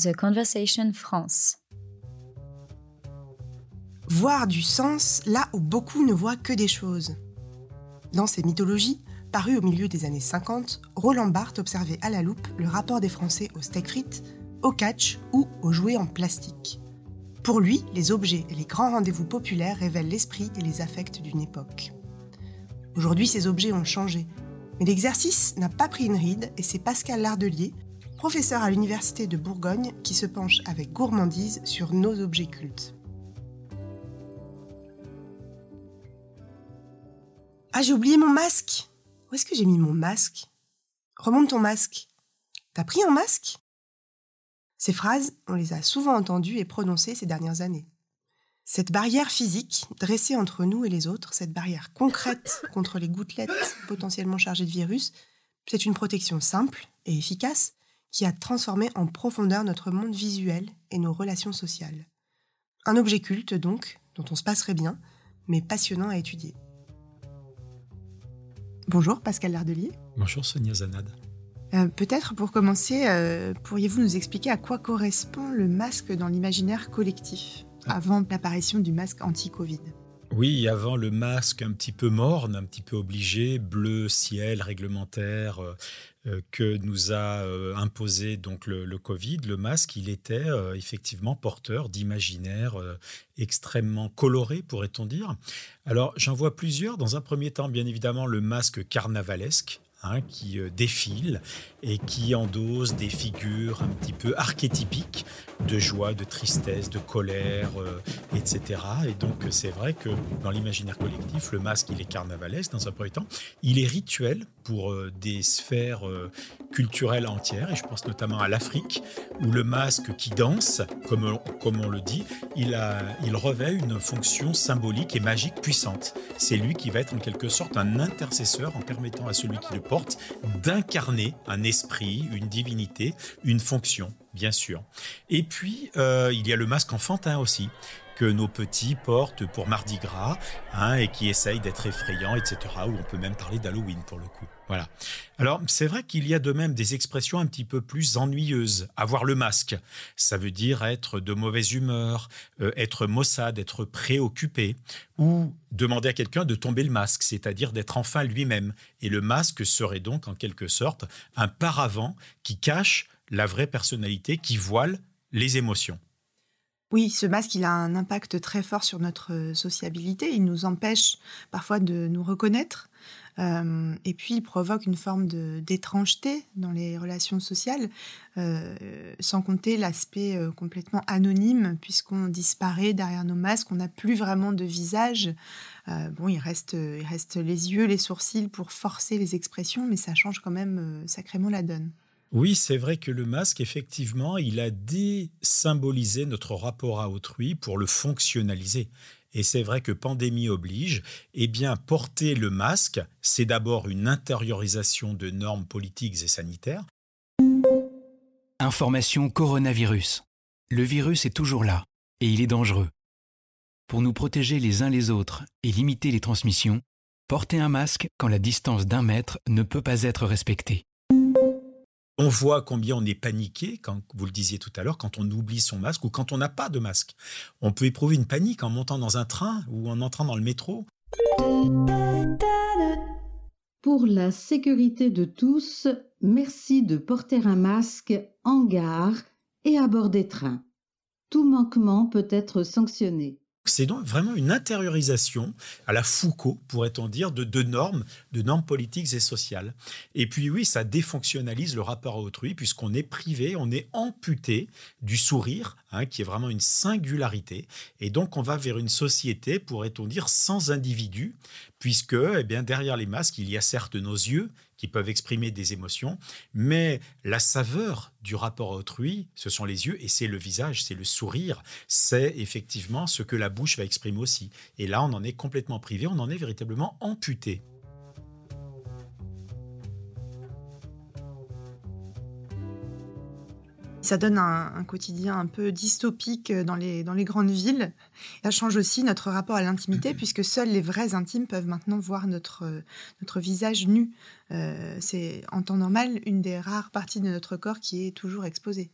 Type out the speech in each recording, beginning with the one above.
The Conversation France. Voir du sens là où beaucoup ne voient que des choses. Dans ces mythologies, parues au milieu des années 50, Roland Barthes observait à la loupe le rapport des Français au steak frites, au catch ou aux jouets en plastique. Pour lui, les objets et les grands rendez-vous populaires révèlent l'esprit et les affects d'une époque. Aujourd'hui, ces objets ont changé, mais l'exercice n'a pas pris une ride et c'est Pascal Lardelier, professeur à l'Université de Bourgogne, qui se penche avec gourmandise sur nos objets cultes. Ah, j'ai oublié mon masque Où est-ce que j'ai mis mon masque? Remonte ton masque. T'as pris un masque? Ces phrases, on les a souvent entendues et prononcées ces dernières années. Cette barrière physique dressée entre nous et les autres, cette barrière concrète contre les gouttelettes potentiellement chargées de virus, c'est une protection simple et efficace qui a transformé en profondeur notre monde visuel et nos relations sociales. Un objet culte donc, dont on se passerait bien, mais passionnant à étudier. Bonjour Pascal Lardelier. Bonjour Sonia Zanad. Euh, peut-être pour commencer, euh, pourriez-vous nous expliquer à quoi correspond le masque dans l'imaginaire collectif, ah. avant l'apparition du masque anti-Covid? Oui, avant le masque un petit peu morne, un petit peu obligé, bleu ciel réglementaire euh, que nous a imposé donc le, Covid, le masque, il était effectivement porteur d'imaginaire extrêmement coloré, pourrait-on dire. Alors j'en vois plusieurs. Dans un premier temps, bien évidemment, le masque carnavalesque Hein, qui euh, défile et qui endosse des figures un petit peu archétypiques de joie, de tristesse, de colère, euh, etc. Et donc c'est vrai que dans l'imaginaire collectif, le masque, il est carnavalesque dans un premier temps. Il est rituel pour euh, des sphères culturelles entières, et je pense notamment à l'Afrique, où le masque qui danse, comme on, le dit, il revêt une fonction symbolique et magique puissante. C'est lui qui va être en quelque sorte un intercesseur en permettant à celui qui le porte d'incarner un esprit, une divinité, une fonction, bien sûr. Et puis, euh, il y a le masque enfantin aussi, que nos petits portent pour Mardi Gras, hein, et qui essayent d'être effrayants, etc. Ou on peut même parler d'Halloween pour le coup. Voilà. Alors, c'est vrai qu'il y a de même des expressions un petit peu plus ennuyeuses. Avoir le masque, ça veut dire être de mauvaise humeur, euh, être maussade, être préoccupé, ou demander à quelqu'un de tomber le masque, c'est-à-dire d'être enfin lui-même. Et le masque serait donc en quelque sorte un paravent qui cache la vraie personnalité, qui voile les émotions. Oui, ce masque, il a un impact très fort sur notre euh, sociabilité. Il nous empêche parfois de nous reconnaître. Euh, et puis, il provoque une forme d'étrangeté dans les relations sociales, euh, sans compter l'aspect complètement anonyme, puisqu'on disparaît derrière nos masques, on n'a plus vraiment de visage. bon, il reste, il reste les yeux, les sourcils pour forcer les expressions, mais ça change quand même sacrément la donne. Oui, c'est vrai que le masque, effectivement, il a désymbolisé notre rapport à autrui pour le fonctionnaliser. Et c'est vrai que pandémie oblige, eh bien, porter le masque, c'est d'abord une intériorisation de normes politiques et sanitaires. Information coronavirus. Le virus est toujours là et il est dangereux. Pour nous protéger les uns les autres et limiter les transmissions, portez un masque quand la distance d'un mètre ne peut pas être respectée. On voit combien on est paniqué, quand vous le disiez tout à l'heure, quand on oublie son masque ou quand on n'a pas de masque. On peut éprouver une panique en montant dans un train ou en entrant dans le métro. Pour la sécurité de tous, merci de porter un masque en gare et à bord des trains. Tout manquement peut être sanctionné. C'est donc vraiment une intériorisation à la Foucault, pourrait-on dire, de, de, normes, de normes politiques et sociales. Et puis oui, ça défonctionnalise le rapport à autrui, puisqu'on est privé, on est amputé du sourire, hein, qui est vraiment une singularité. Et donc on va vers une société, pourrait-on dire, sans individu, puisque eh bien, derrière les masques, il y a certes nos yeux qui peuvent exprimer des émotions, mais la saveur du rapport à autrui, ce sont les yeux et c'est le visage, c'est le sourire, c'est effectivement ce que la bouche va exprimer aussi. Et là, on en est complètement privé, on en est véritablement amputé. Ça donne un, quotidien un peu dystopique dans les, dans les grandes villes. Ça change aussi notre rapport à l'intimité, puisque seuls les vrais intimes peuvent maintenant voir notre, notre visage nu. Euh, c'est en temps normal une des rares parties de notre corps qui est toujours exposée.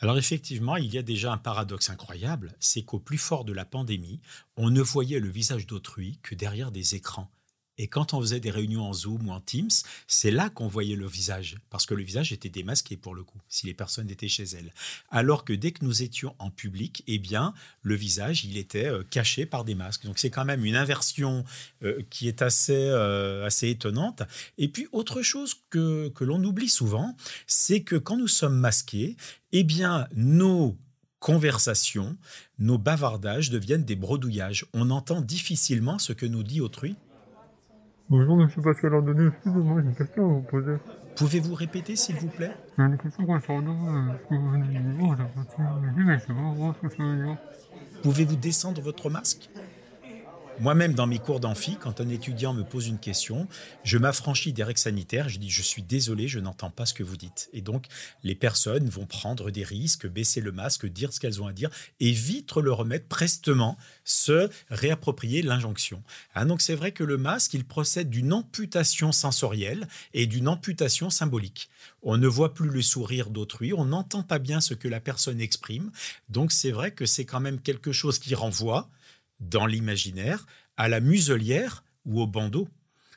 Alors effectivement, il y a déjà un paradoxe incroyable, c'est qu'au plus fort de la pandémie, on ne voyait le visage d'autrui que derrière des écrans. Et quand on faisait des réunions en Zoom ou en Teams, c'est là qu'on voyait le visage, parce que le visage était démasqué pour le coup, si les personnes étaient chez elles. Alors que dès que nous étions en public, eh bien, le visage, il était euh, caché par des masques. Donc c'est quand même une inversion euh, qui est assez, euh, assez étonnante. Et puis autre chose que, que l'on oublie souvent, c'est que quand nous sommes masqués, eh bien, nos conversations, nos bavardages deviennent des bredouillages. On entend difficilement ce que nous dit autrui Bonjour, monsieur Pascal Andonné, excusez-moi, j'ai une question à vous poser. Pouvez-vous répéter, s'il vous plaît? J'ai une question concernant euh, ce que vous venez de dire, j'ai vu, mais pas voir ce que ça veut dire. Pouvez-vous descendre votre masque? Moi-même, dans mes cours d'amphi, quand un étudiant me pose une question, je m'affranchis des règles sanitaires, je dis je suis désolé, je n'entends pas ce que vous dites. Et donc, les personnes vont prendre des risques, baisser le masque, dire ce qu'elles ont à dire, et vite le remettre prestement, se réapproprier l'injonction. Ah, donc, c'est vrai que le masque, il procède d'une amputation sensorielle et d'une amputation symbolique. On ne voit plus le sourire d'autrui, on n'entend pas bien ce que la personne exprime. Donc, c'est vrai que c'est quand même quelque chose qui renvoie dans l'imaginaire à la muselière ou au bandeau.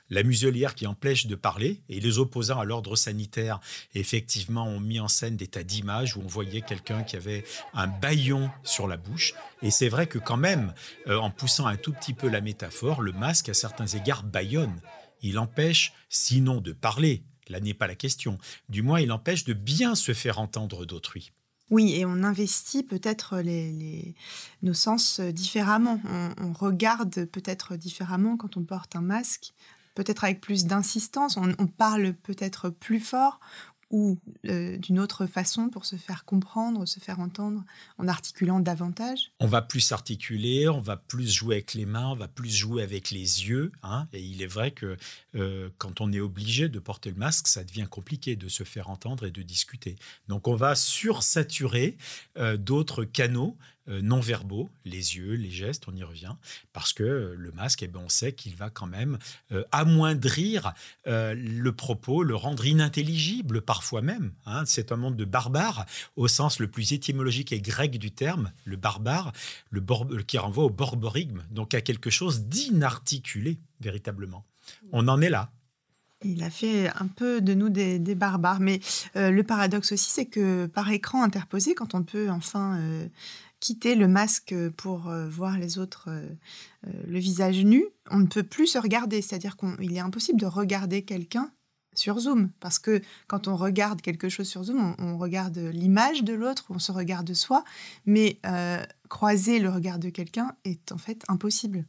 La muselière qui empêche de parler, et les opposants à l'ordre sanitaire, effectivement, ont mis en scène des tas d'images où on voyait quelqu'un qui avait un baillon sur la bouche. Et c'est vrai que quand même, euh, en poussant un tout petit peu la métaphore, le masque, à certains égards, baillonne. Il empêche, sinon de parler, là n'est pas la question, du moins il empêche de bien se faire entendre d'autrui. Oui, et on investit peut-être les, nos sens différemment. On, regarde peut-être différemment quand on porte un masque, peut-être avec plus d'insistance. on parle peut-être plus fort ou euh, d'une autre façon pour se faire comprendre, se faire entendre en articulant davantage On va plus articuler, on va plus jouer avec les mains, on va plus jouer avec les yeux. Hein, et il est vrai que euh, quand on est obligé de porter le masque, ça devient compliqué de se faire entendre et de discuter. Donc on va sursaturer euh, d'autres canaux non verbaux, les yeux, les gestes, on y revient, parce que euh, le masque, eh ben, on sait qu'il va quand même euh, amoindrir le propos, le rendre inintelligible parfois même. Hein. C'est un monde de barbares au sens le plus étymologique et grec du terme, le barbare, le qui renvoie au borborigme, donc à quelque chose d'inarticulé véritablement. On en est là. Il a fait un peu de nous des, barbares. Mais le paradoxe aussi, c'est que par écran interposé, quand on peut enfin quitter le masque pour euh, voir les autres euh, euh, le visage nu, on ne peut plus se regarder. C'est-à-dire qu'il est impossible de regarder quelqu'un sur Zoom. Parce que quand on regarde quelque chose sur Zoom, on, regarde l'image de l'autre, on se regarde soi. Mais croiser le regard de quelqu'un est en fait impossible.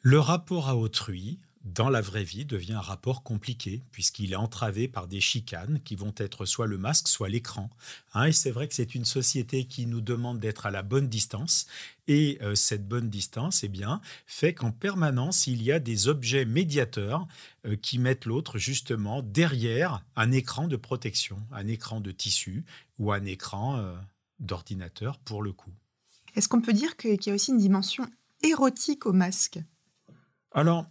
Le rapport à autrui, dans la vraie vie, devient un rapport compliqué, puisqu'il est entravé par des chicanes qui vont être soit le masque, soit l'écran. Hein, et c'est vrai que c'est une société qui nous demande d'être à la bonne distance, et euh, cette bonne distance, eh bien, fait qu'en permanence, il y a des objets médiateurs euh, qui mettent l'autre justement derrière un écran de protection, un écran de tissu ou un écran euh, d'ordinateur pour le coup. Est-ce qu'on peut dire qu'il y a aussi une dimension érotique au masque? Alors,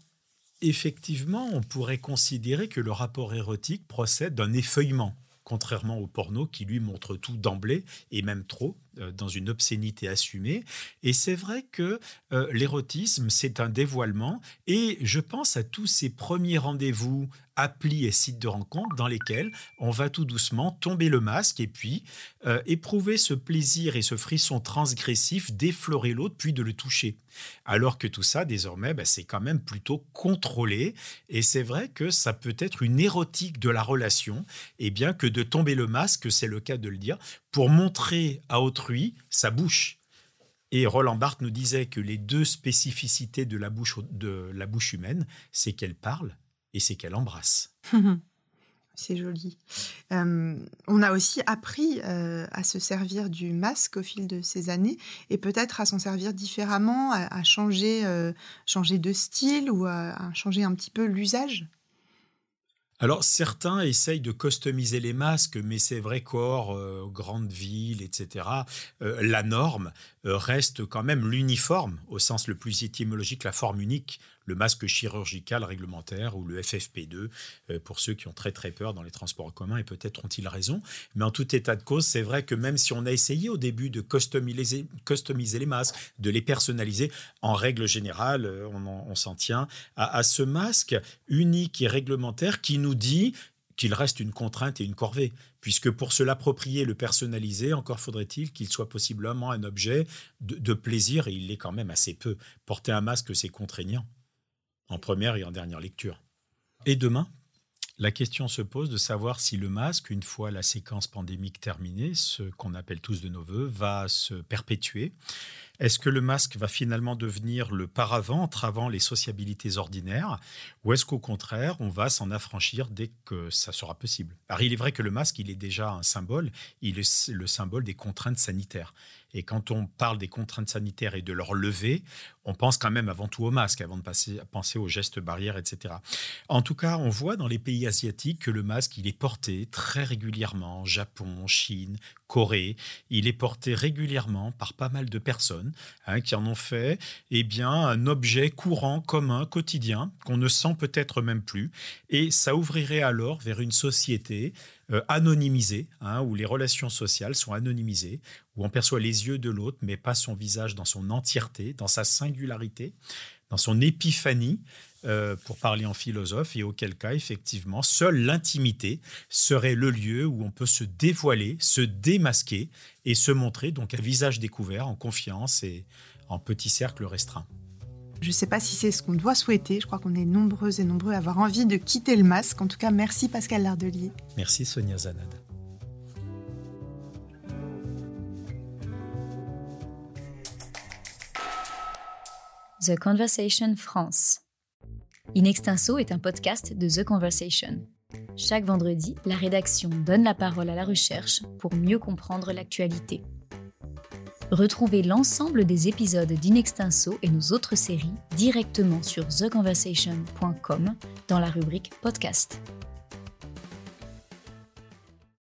effectivement, on pourrait considérer que le rapport érotique procède d'un effeuillement, contrairement au porno qui lui montre tout d'emblée, et même trop, dans une obscénité assumée. Et c'est vrai que euh, l'érotisme, c'est un dévoilement, et je pense à tous ces premiers rendez-vous applis et sites de rencontres dans lesquels on va tout doucement tomber le masque et puis euh, éprouver ce plaisir et ce frisson transgressif d'effleurer l'autre puis de le toucher. Alors que tout ça, désormais, bah, c'est quand même plutôt contrôlé et c'est vrai que ça peut être une érotique de la relation et bien que de tomber le masque, c'est le cas de le dire, pour montrer à autrui sa bouche. Et Roland Barthes nous disait que les deux spécificités de la bouche, de la bouche humaine, c'est qu'elle parle et c'est qu'elle embrasse. c'est joli. Euh, on a aussi appris euh, à se servir du masque au fil de ces années et peut-être à s'en servir différemment, à, changer, euh, changer de style ou à, changer un petit peu l'usage. Alors certains essayent de customiser les masques, mais c'est vrai qu'hors grandes villes, etc., la norme reste quand même l'uniforme, au sens le plus étymologique, la forme unique le masque chirurgical réglementaire ou le FFP2 euh, pour ceux qui ont très très peur dans les transports en commun et peut-être ont-ils raison. Mais en tout état de cause, c'est vrai que même si on a essayé au début de customiser, les masques, de les personnaliser, en règle générale, euh, on, s'en tient à ce masque unique et réglementaire qui nous dit qu'il reste une contrainte et une corvée, puisque pour se l'approprier, le personnaliser, encore faudrait-il qu'il soit possiblement un objet de, plaisir, et il l'est quand même assez peu. Porter un masque, c'est contraignant, en première et en dernière lecture. Et demain, la question se pose de savoir si le masque, une fois la séquence pandémique terminée, ce qu'on appelle tous de nos voeux, va se perpétuer. Est-ce que le masque va finalement devenir le paravent entravant les sociabilités ordinaires ou est-ce qu'au contraire, on va s'en affranchir dès que ça sera possible? Alors il est vrai que le masque, il est déjà un symbole, il est le symbole des contraintes sanitaires. Et quand on parle des contraintes sanitaires et de leur levée, on pense quand même avant tout au masque, avant de passer, penser aux gestes barrières, etc. En tout cas, on voit dans les pays asiatiques que le masque, il est porté très régulièrement, Japon, Chine, Corée. Il est porté régulièrement par pas mal de personnes hein, qui en ont fait eh bien, un objet courant, commun, quotidien, qu'on ne sent peut-être même plus. Et ça ouvrirait alors vers une société euh, anonymisée, hein, où les relations sociales sont anonymisées, où on perçoit les yeux de l'autre, mais pas son visage dans son entièreté, dans sa singularité, dans son épiphanie, euh, pour parler en philosophe, et auquel cas, effectivement, seule l'intimité serait le lieu où on peut se dévoiler, se démasquer et se montrer, donc à visage découvert, en confiance et en petit cercle restreint. Je ne sais pas si c'est ce qu'on doit souhaiter. Je crois qu'on est nombreux et nombreux à avoir envie de quitter le masque. En tout cas, merci Pascal Lardelier. Merci Sonia Zanad. The Conversation France. In Extenso est un podcast de The Conversation. Chaque vendredi, la rédaction donne la parole à la recherche pour mieux comprendre l'actualité. Retrouvez l'ensemble des épisodes d'Inextinso et nos autres séries directement sur theconversation.com dans la rubrique Podcast.